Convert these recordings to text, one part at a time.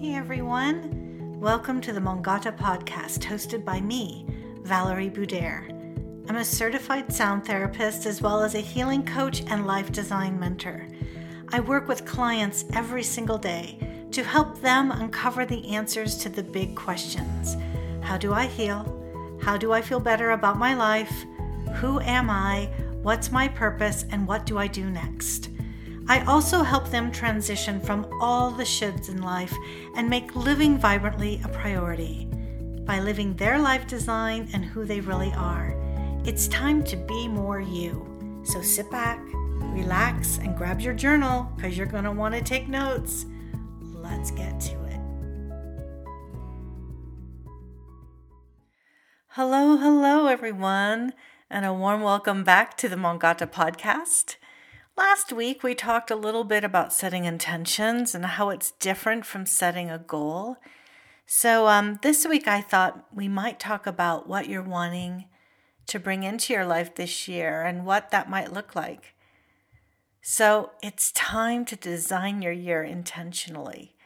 Hey everyone, welcome to the Mongata podcast hosted by me, Valarie Budayr. I'm a certified sound therapist as well as a healing coach and life design mentor. I work with clients every single day to help them uncover the answers to the big questions How do I heal? How do I feel better about my life? Who am I? What's my purpose? And what do I do next? I also help them transition from all the shoulds in life and make living vibrantly a priority by living their life design and who they really are. It's time to be more you. So sit back, relax, and grab your journal because you're going to want to take notes. Let's get to it. Hello, hello, everyone, and a warm welcome back to the Mongata podcast. Last week, we talked a little bit about setting intentions and how it's different from setting a goal. So, um, this week, I thought we might talk about what you're wanting to bring into your life this year and what that might look like. So, it's time to design your year intentionally.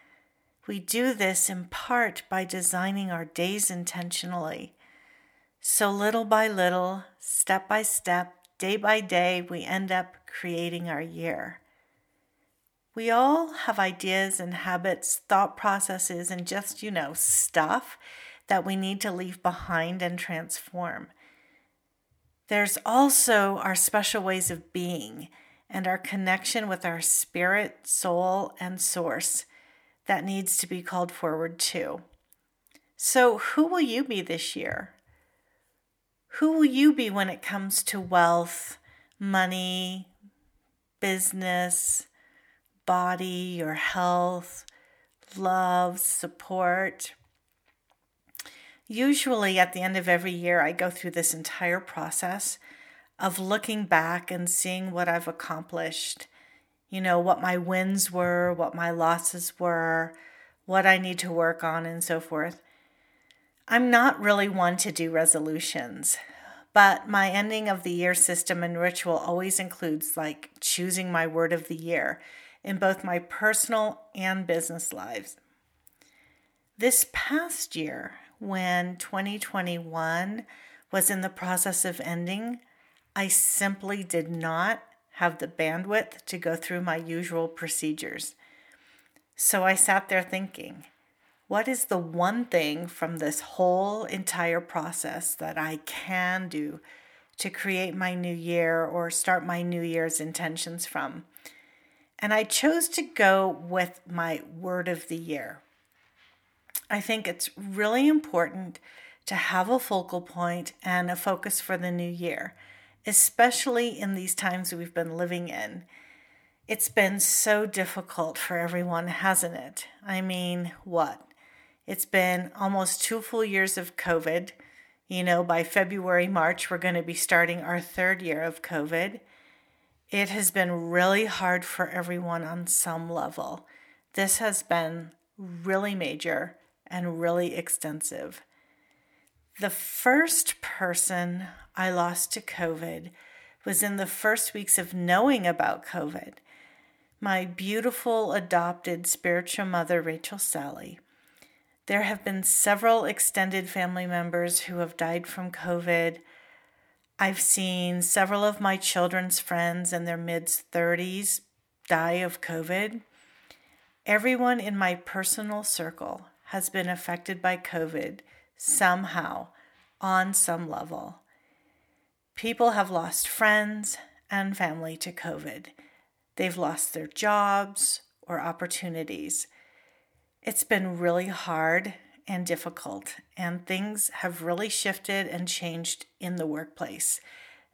We do this in part by designing our days intentionally. So, little by little, step by step, day by day, we end up creating our year. We all have ideas and habits, thought processes, and just, you know, stuff that we need to leave behind and transform. There's also our special ways of being and our connection with our spirit, soul, and source that needs to be called forward too. So, who will you be this year? Who will you be when it comes to wealth, money, business, body, your health, love, support. Usually, at the end of every year, I go through this entire process of looking back and seeing what I've accomplished. You know, what my wins were, what my losses were, what I need to work on, and so forth. I'm not really one to do resolutions. But my ending of the year system and ritual always includes like choosing my word of the year in both my personal and business lives. This past year, when 2021 was in the process of ending, I simply did not have the bandwidth to go through my usual procedures. So I sat there thinking, what is the one thing from this whole entire process that I can do to create my new year or start my new year's intentions from? And I chose to go with my word of the year. I think it's really important to have a focal point and a focus for the new year, especially in these times we've been living in. It's been so difficult for everyone, hasn't it? I mean, what? It's been almost two full years of COVID. You know, by February, March, we're going to be starting our third year of COVID. It has been really hard for everyone on some level. This has been really major and really extensive. The first person I lost to COVID was in the first weeks of knowing about COVID. My beautiful adopted spiritual mother, Rachel Sally. There have been several extended family members who have died from COVID. I've seen several of my children's friends in their mid 30s die of COVID. Everyone in my personal circle has been affected by COVID somehow, on some level. People have lost friends and family to COVID. They've lost their jobs or opportunities. It's been really hard and difficult, and things have really shifted and changed in the workplace.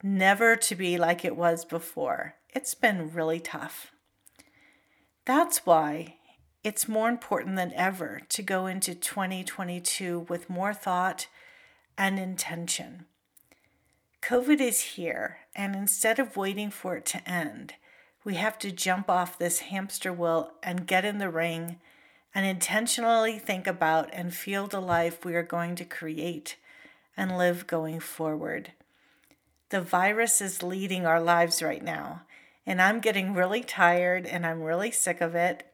Never to be like it was before. It's been really tough. That's why it's more important than ever to go into 2022 with more thought and intention. COVID is here, and instead of waiting for it to end, we have to jump off this hamster wheel and get in the ring and intentionally think about and feel the life we are going to create and live going forward. The virus is leading our lives right now, and I'm getting really tired and I'm really sick of it.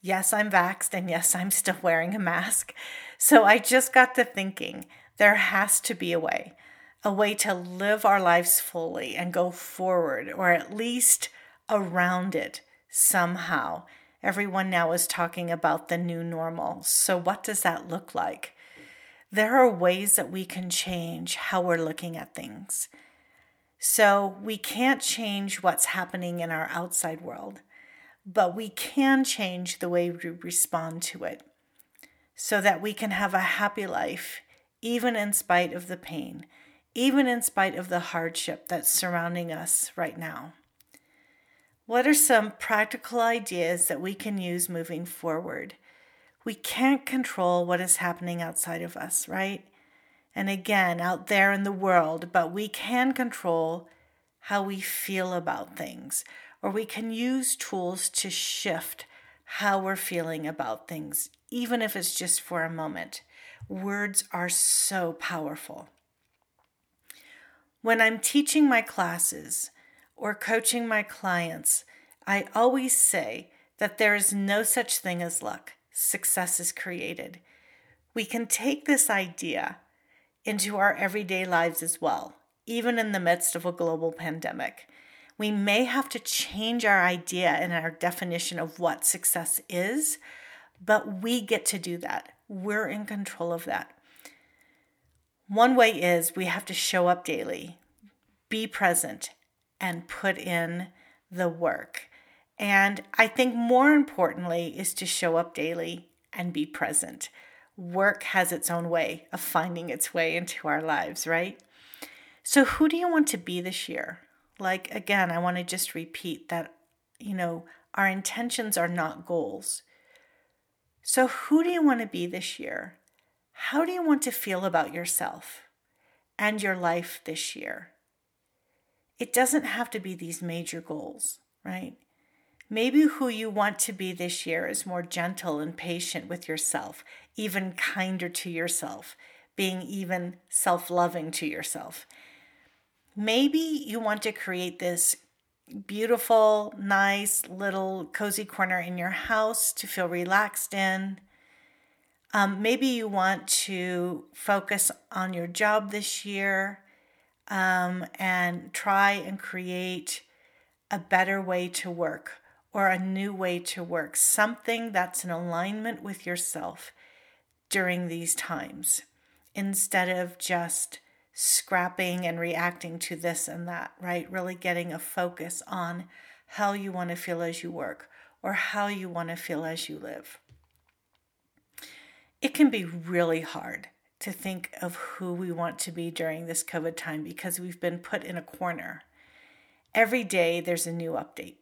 Yes, I'm vaxxed, and yes, I'm still wearing a mask. So I just got to thinking there has to be a way, a way to live our lives fully and go forward, or at least around it somehow. Everyone now is talking about the new normal. So, what does that look like? There are ways that we can change how we're looking at things. So, we can't change what's happening in our outside world, but we can change the way we respond to it so that we can have a happy life, even in spite of the pain, even in spite of the hardship that's surrounding us right now. What are some practical ideas that we can use moving forward? We can't control what is happening outside of us, right? And again, out there in the world, but we can control how we feel about things, or we can use tools to shift how we're feeling about things, even if it's just for a moment. Words are so powerful. When I'm teaching my classes, or coaching my clients, I always say that there is no such thing as luck. Success is created. We can take this idea into our everyday lives as well, even in the midst of a global pandemic. We may have to change our idea and our definition of what success is, but we get to do that. We're in control of that. One way is we have to show up daily, be present, and put in the work. And I think more importantly is to show up daily and be present. Work has its own way of finding its way into our lives, right? So, who do you want to be this year? Like, again, I want to just repeat that, you know, our intentions are not goals. So, who do you want to be this year? How do you want to feel about yourself and your life this year? It doesn't have to be these major goals, right? Maybe who you want to be this year is more gentle and patient with yourself, even kinder to yourself, being even self loving to yourself. Maybe you want to create this beautiful, nice little cozy corner in your house to feel relaxed in. Um, maybe you want to focus on your job this year um, and try and create a better way to work or a new way to work, something that's in alignment with yourself during these times instead of just scrapping and reacting to this and that, right? Really getting a focus on how you want to feel as you work or how you want to feel as you live. It can be really hard to think of who we want to be during this COVID time because we've been put in a corner. Every day there's a new update.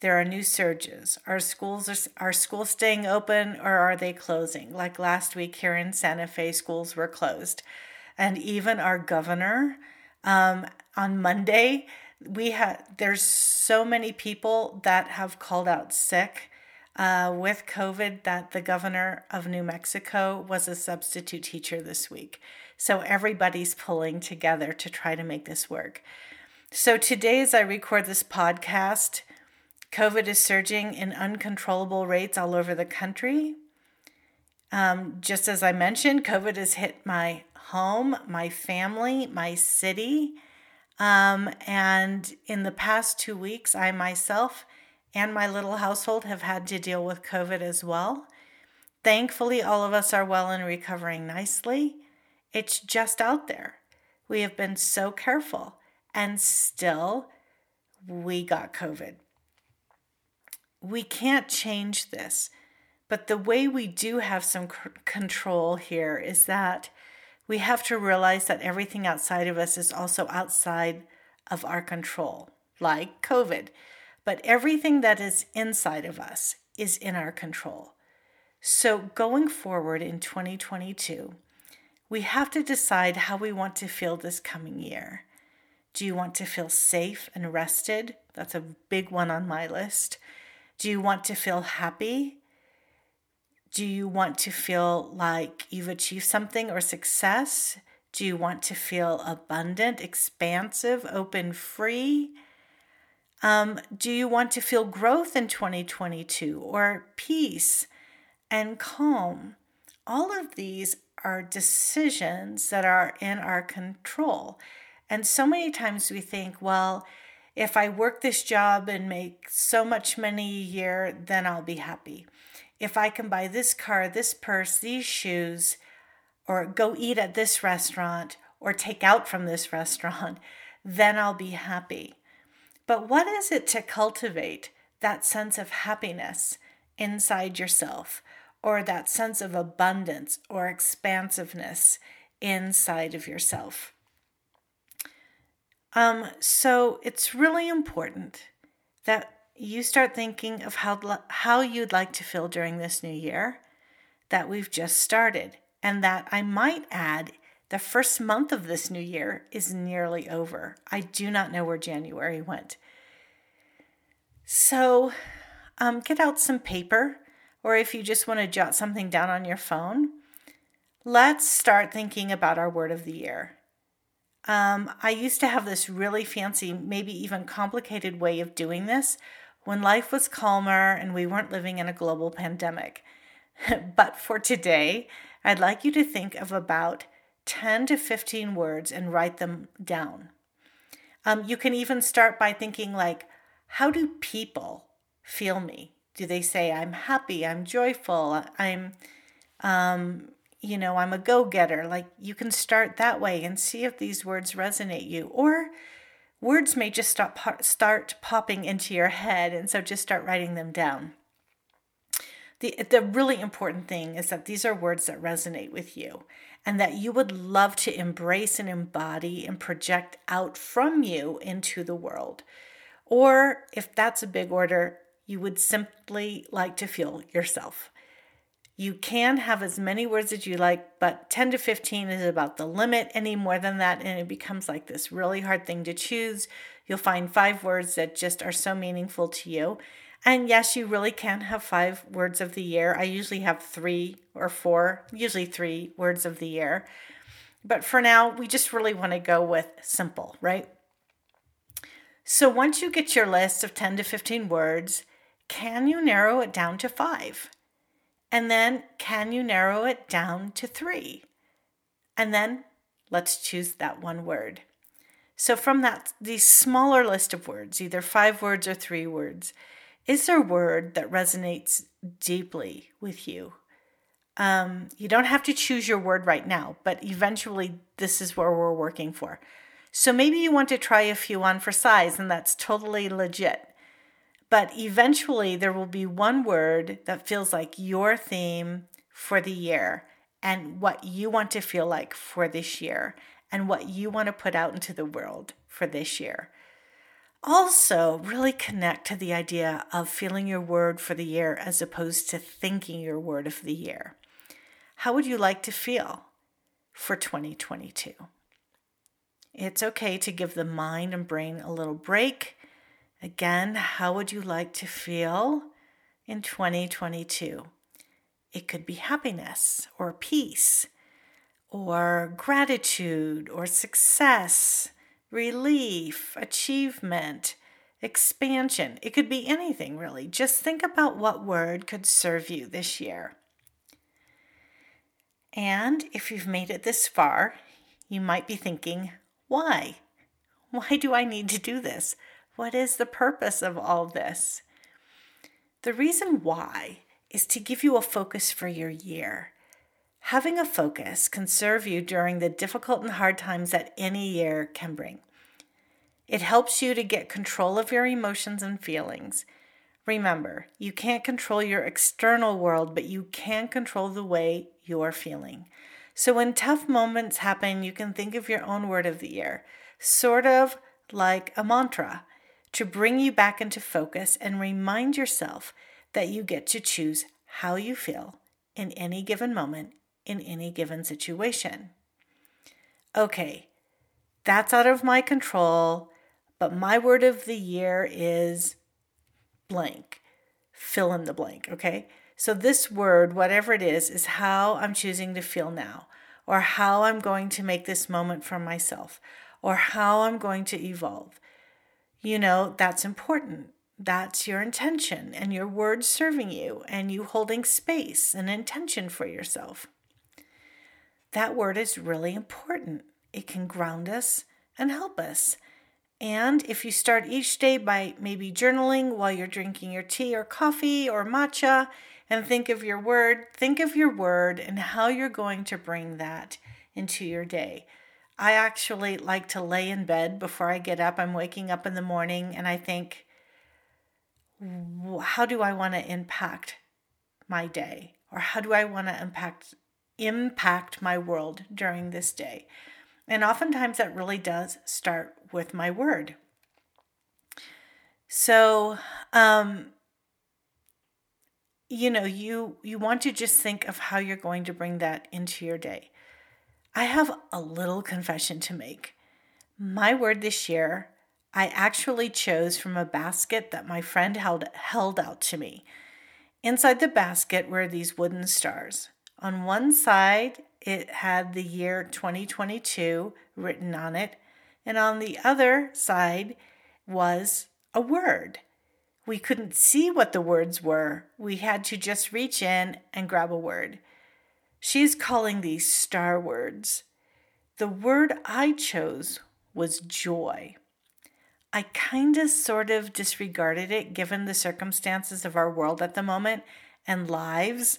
There are new surges. Are schools are, are schools staying open or are they closing? Like last week here in Santa Fe, schools were closed, and even our governor um, on Monday we had there's so many people that have called out sick uh, with COVID that the governor of New Mexico was a substitute teacher this week. So everybody's pulling together to try to make this work. So today, as I record this podcast, COVID is surging in uncontrollable rates all over the country. Um, just as I mentioned, COVID has hit my home, my family, my city. Um, and in the past two weeks, I myself and my little household have had to deal with COVID as well. Thankfully, all of us are well and recovering nicely. It's just out there. We have been so careful, and still, we got COVID. We can't change this, but the way we do have some c- control here is that we have to realize that everything outside of us is also outside of our control, like COVID. But everything that is inside of us is in our control. So, going forward in 2022, we have to decide how we want to feel this coming year. Do you want to feel safe and rested? That's a big one on my list. Do you want to feel happy? Do you want to feel like you've achieved something or success? Do you want to feel abundant, expansive, open, free? Um, do you want to feel growth in 2022 or peace and calm? All of these are decisions that are in our control. And so many times we think, well, if I work this job and make so much money a year, then I'll be happy. If I can buy this car, this purse, these shoes, or go eat at this restaurant, or take out from this restaurant, then I'll be happy. But what is it to cultivate that sense of happiness inside yourself, or that sense of abundance or expansiveness inside of yourself? Um, so it's really important that you start thinking of how, how you'd like to feel during this new year that we've just started, and that I might add the first month of this new year is nearly over. I do not know where January went. So um, get out some paper, or if you just want to jot something down on your phone, let's start thinking about our word of the year. Um, I used to have this really fancy, maybe even complicated way of doing this when life was calmer and we weren't living in a global pandemic. but for today, I'd like you to think of about 10 to 15 words and write them down. Um, you can even start by thinking, like, how do people feel me? Do they say, I'm happy, I'm joyful, I'm um, you know, I'm a go getter. Like you can start that way and see if these words resonate you. Or words may just stop, start popping into your head. And so just start writing them down. The, the really important thing is that these are words that resonate with you and that you would love to embrace and embody and project out from you into the world. Or if that's a big order, you would simply like to feel yourself. You can have as many words as you like, but 10 to 15 is about the limit. Any more than that, and it becomes like this really hard thing to choose. You'll find five words that just are so meaningful to you. And yes, you really can have five words of the year. I usually have three or four, usually three words of the year. But for now, we just really want to go with simple, right? So once you get your list of 10 to 15 words, can you narrow it down to five? And then can you narrow it down to three? And then let's choose that one word. So from that the smaller list of words, either five words or three words, is there a word that resonates deeply with you? Um, you don't have to choose your word right now, but eventually this is where we're working for. So maybe you want to try a few on for size, and that's totally legit. But eventually, there will be one word that feels like your theme for the year and what you want to feel like for this year and what you want to put out into the world for this year. Also, really connect to the idea of feeling your word for the year as opposed to thinking your word of the year. How would you like to feel for 2022? It's okay to give the mind and brain a little break Again, how would you like to feel in 2022? It could be happiness or peace or gratitude or success, relief, achievement, expansion. It could be anything really. Just think about what word could serve you this year. And if you've made it this far, you might be thinking, why? Why do I need to do this? What is the purpose of all this? The reason why is to give you a focus for your year. Having a focus can serve you during the difficult and hard times that any year can bring. It helps you to get control of your emotions and feelings. Remember, you can't control your external world, but you can control the way you're feeling. So when tough moments happen, you can think of your own word of the year, sort of like a mantra to bring you back into focus and remind yourself that you get to choose how you feel in any given moment, in any given situation. Okay, that's out of my control, but my word of the year is blank. Fill in the blank, okay? So, this word, whatever it is, is how I'm choosing to feel now, or how I'm going to make this moment for myself, or how I'm going to evolve. you know, that's important. That's your intention and your words serving you and you holding space and intention for yourself. That word is really important. It can ground us and help us. And if you start each day by maybe journaling while you're drinking your tea or coffee or matcha and think of your word, think of your word and how you're going to bring that into your day. I actually like to lay in bed before I get up. I'm waking up in the morning and I think, how do I want to impact my day? Or how do I want to impact impact my world during this day? And oftentimes that really does start with my word. So, um, you know, you you want to just think of how you're going to bring that into your day. I have a little confession to make. My word this year, I actually chose from a basket that my friend held held out to me. Inside the basket were these wooden stars. On one side, it had the year 2022 written on it, and on the other side was a word. We couldn't see what the words were. We had to just reach in and grab a word. She's calling these star words. The word I chose was joy. I kind of sort of disregarded it given the circumstances of our world at the moment and lives.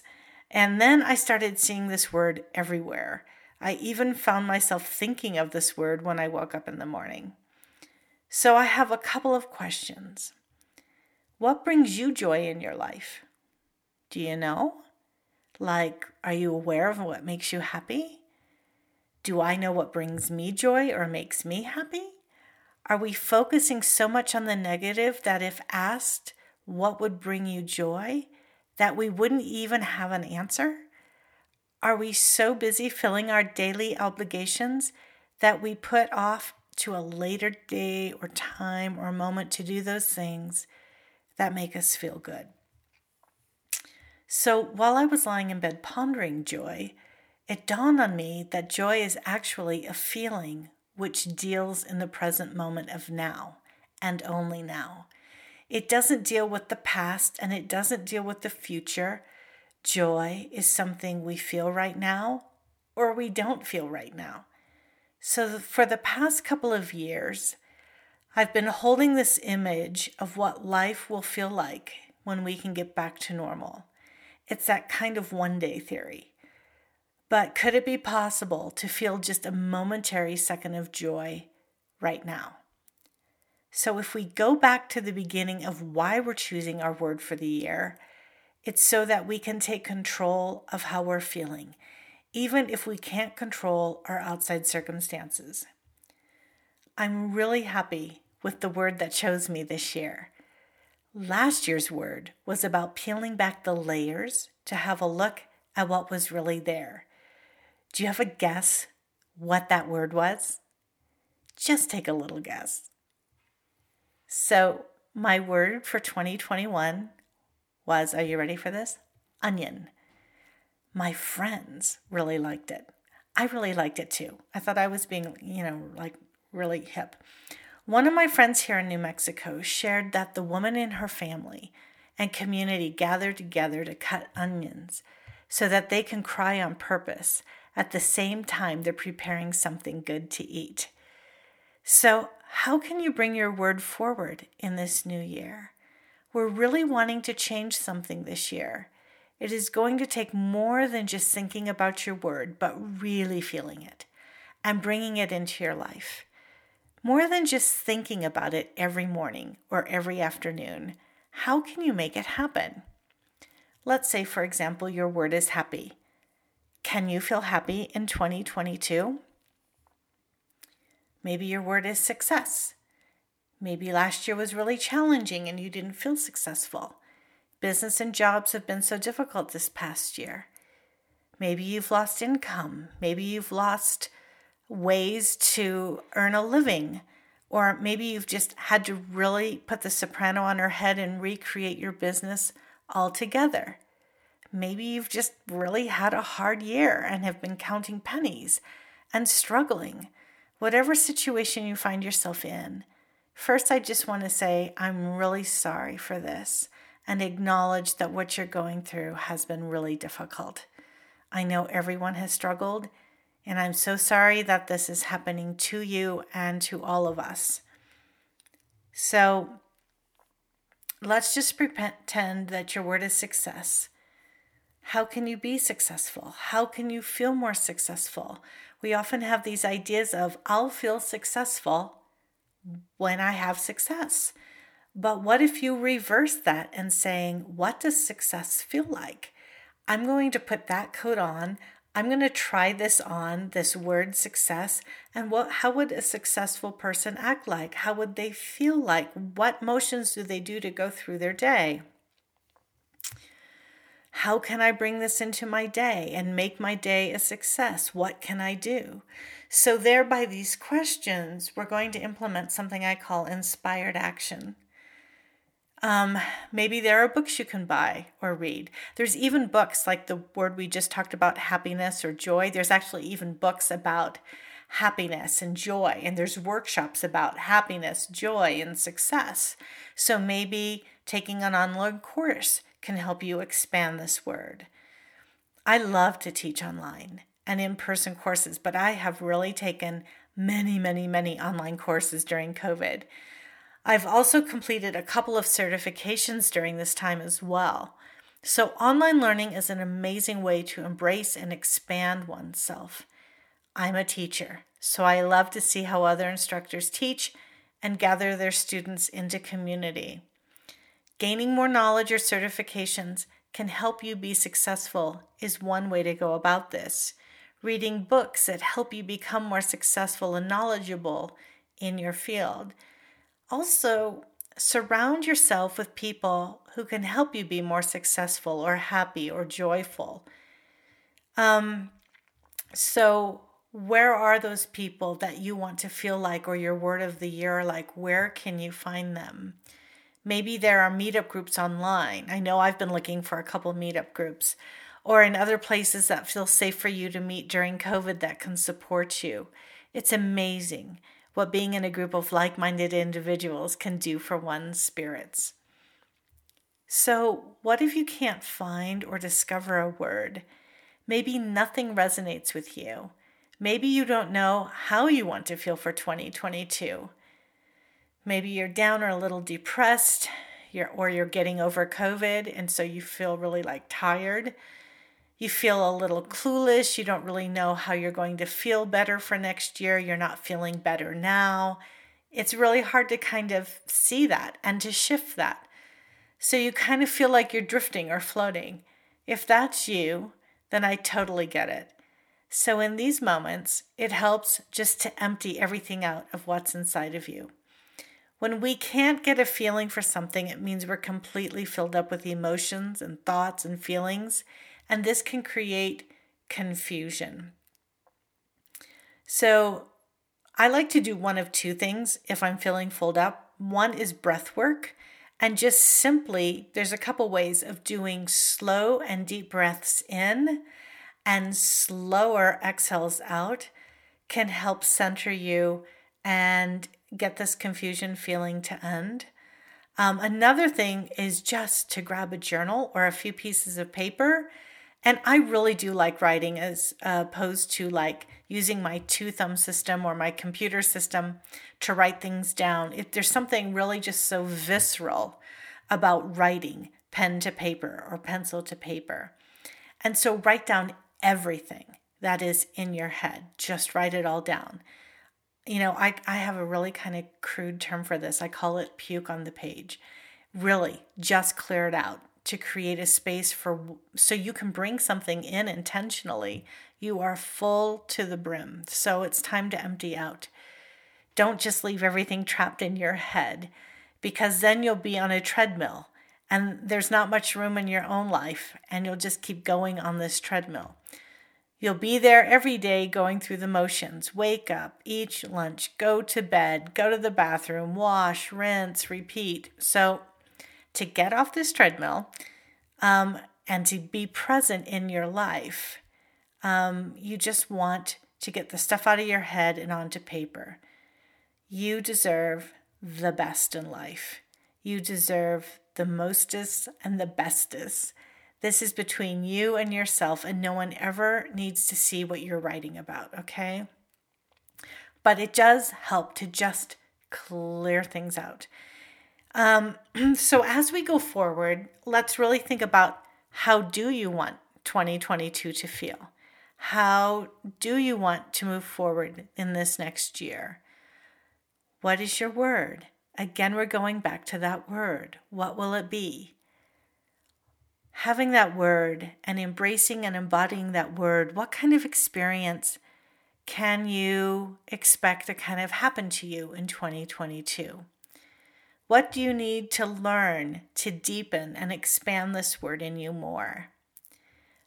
And then I started seeing this word everywhere. I even found myself thinking of this word when I woke up in the morning. So I have a couple of questions. What brings you joy in your life? Do you know? Like, are you aware of what makes you happy? Do I know what brings me joy or makes me happy? Are we focusing so much on the negative that if asked what would bring you joy, that we wouldn't even have an answer? Are we so busy filling our daily obligations that we put off to a later day or time or moment to do those things that make us feel good? So while I was lying in bed pondering joy, it dawned on me that joy is actually a feeling which deals in the present moment of now and only now. It doesn't deal with the past and it doesn't deal with the future. Joy is something we feel right now or we don't feel right now. So, for the past couple of years, I've been holding this image of what life will feel like when we can get back to normal. It's that kind of one day theory. But could it be possible to feel just a momentary second of joy right now? So, if we go back to the beginning of why we're choosing our word for the year, it's so that we can take control of how we're feeling, even if we can't control our outside circumstances. I'm really happy with the word that chose me this year. Last year's word was about peeling back the layers to have a look at what was really there. Do you have a guess what that word was? Just take a little guess. So, my word for 2021 was are you ready for this? Onion. My friends really liked it. I really liked it too. I thought I was being, you know, like really hip. One of my friends here in New Mexico shared that the woman in her family and community gathered together to cut onions so that they can cry on purpose at the same time they're preparing something good to eat. So, how can you bring your word forward in this new year? We're really wanting to change something this year. It is going to take more than just thinking about your word, but really feeling it and bringing it into your life. More than just thinking about it every morning or every afternoon, how can you make it happen? Let's say, for example, your word is happy. Can you feel happy in 2022? Maybe your word is success. Maybe last year was really challenging and you didn't feel successful. Business and jobs have been so difficult this past year. Maybe you've lost income. Maybe you've lost ways to earn a living. Or maybe you've just had to really put the soprano on her head and recreate your business altogether. Maybe you've just really had a hard year and have been counting pennies and struggling. Whatever situation you find yourself in, First, I just want to say I'm really sorry for this and acknowledge that what you're going through has been really difficult. I know everyone has struggled, and I'm so sorry that this is happening to you and to all of us. So let's just pretend that your word is success. How can you be successful? How can you feel more successful? We often have these ideas of, I'll feel successful when I have success. But what if you reverse that and saying, what does success feel like? I'm going to put that coat on. I'm going to try this on, this word success, and what how would a successful person act like? How would they feel like? What motions do they do to go through their day? How can I bring this into my day and make my day a success? What can I do? So, there by these questions, we're going to implement something I call inspired action. Um, maybe there are books you can buy or read. There's even books like the word we just talked about, happiness or joy. There's actually even books about happiness and joy, and there's workshops about happiness, joy, and success. So maybe taking an online course can help you expand this word. I love to teach online and in person courses, but I have really taken many, many, many online courses during COVID. I've also completed a couple of certifications during this time as well. So, online learning is an amazing way to embrace and expand oneself. I'm a teacher, so I love to see how other instructors teach and gather their students into community. Gaining more knowledge or certifications can help you be successful, is one way to go about this. Reading books that help you become more successful and knowledgeable in your field also, surround yourself with people who can help you be more successful or happy or joyful. Um, so, where are those people that you want to feel like, or your word of the year, like, where can you find them? Maybe there are meetup groups online. I know I've been looking for a couple meetup groups, or in other places that feel safe for you to meet during COVID that can support you. It's amazing what being in a group of like minded individuals can do for one's spirits. So, what if you can't find or discover a word? Maybe nothing resonates with you. Maybe you don't know how you want to feel for 2022. Maybe you're down or a little depressed, you're, or you're getting over COVID, and so you feel really like tired you feel a little clueless. You don't really know how you're going to feel better for next year. You're not feeling better now. It's really hard to kind of see that and to shift that. So you kind of feel like you're drifting or floating. If that's you, then I totally get it. So in these moments, it helps just to empty everything out of what's inside of you. When we can't get a feeling for something, it means we're completely filled up with emotions and thoughts and feelings and this can create confusion. So, I like to do one of two things if I'm feeling filled up. One is breath work, and just simply, there's a couple ways of doing slow and deep breaths in and slower exhales out can help center you and get this confusion feeling to end. Um, another thing is just to grab a journal or a few pieces of paper and I really do like writing as opposed to like using my two thumb system or my computer system to write things down. If there's something really just so visceral about writing pen to paper or pencil to paper. And so write down everything that is in your head. Just write it all down. You know, I, I have a really kind of crude term for this. I call it puke on the page. Really, just clear it out to create a space for so you can bring something in intentionally. You are full to the brim. So it's time to empty out. Don't just leave everything trapped in your head because then you'll be on a treadmill and there's not much room in your own life and you'll just keep going on this treadmill. You'll be there every day going through the motions. Wake up, eat lunch, go to bed, go to the bathroom, wash, rinse, repeat. So to get off this treadmill um, and to be present in your life. Um, you just want to get the stuff out of your head and onto paper. You deserve the best in life. You deserve the mostest and the bestest. This is between you and yourself, and no one ever needs to see what you're writing about, okay? But it does help to just clear things out. Um, so as we go forward, let's really think about how do you want 2022 to feel? How do you want to move forward in this next year? What is your word? Again, we're going back to that word. What will it be? Having that word and embracing and embodying that word, what kind of experience can you expect to kind of happen to you in 2022? What do you need to learn to deepen and expand this word in you more?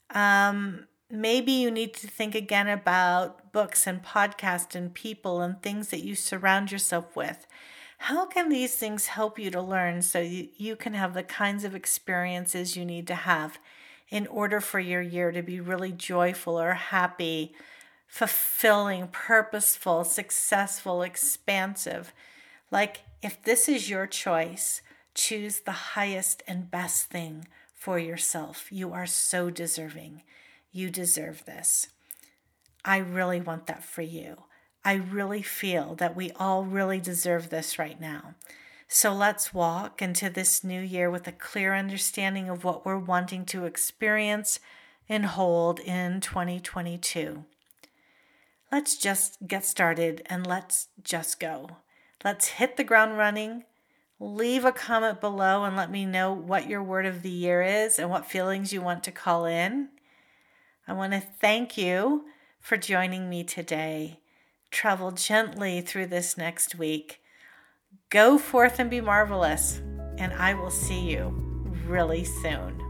Um, maybe you need to think again about books and podcasts and people and things that you surround yourself with. How can these things help you to learn so you, you can have the kinds of experiences you need to have in order for your year to be really joyful or happy, fulfilling, purposeful, successful, expansive? Like if this is your choice, choose the highest and best thing for yourself. You are so deserving. You deserve this. I really want that for you. I really feel that we all really deserve this right now. So let's walk into this new year with a clear understanding of what we're wanting to experience and hold in 2022. Let's just get started and let's just go. Let's hit the ground running. Leave a comment below and let me know what your word of the year is and what feelings you want to call in. I want to thank you for joining me today. Travel gently through this next week. Go forth and be marvelous, and I will see you really soon.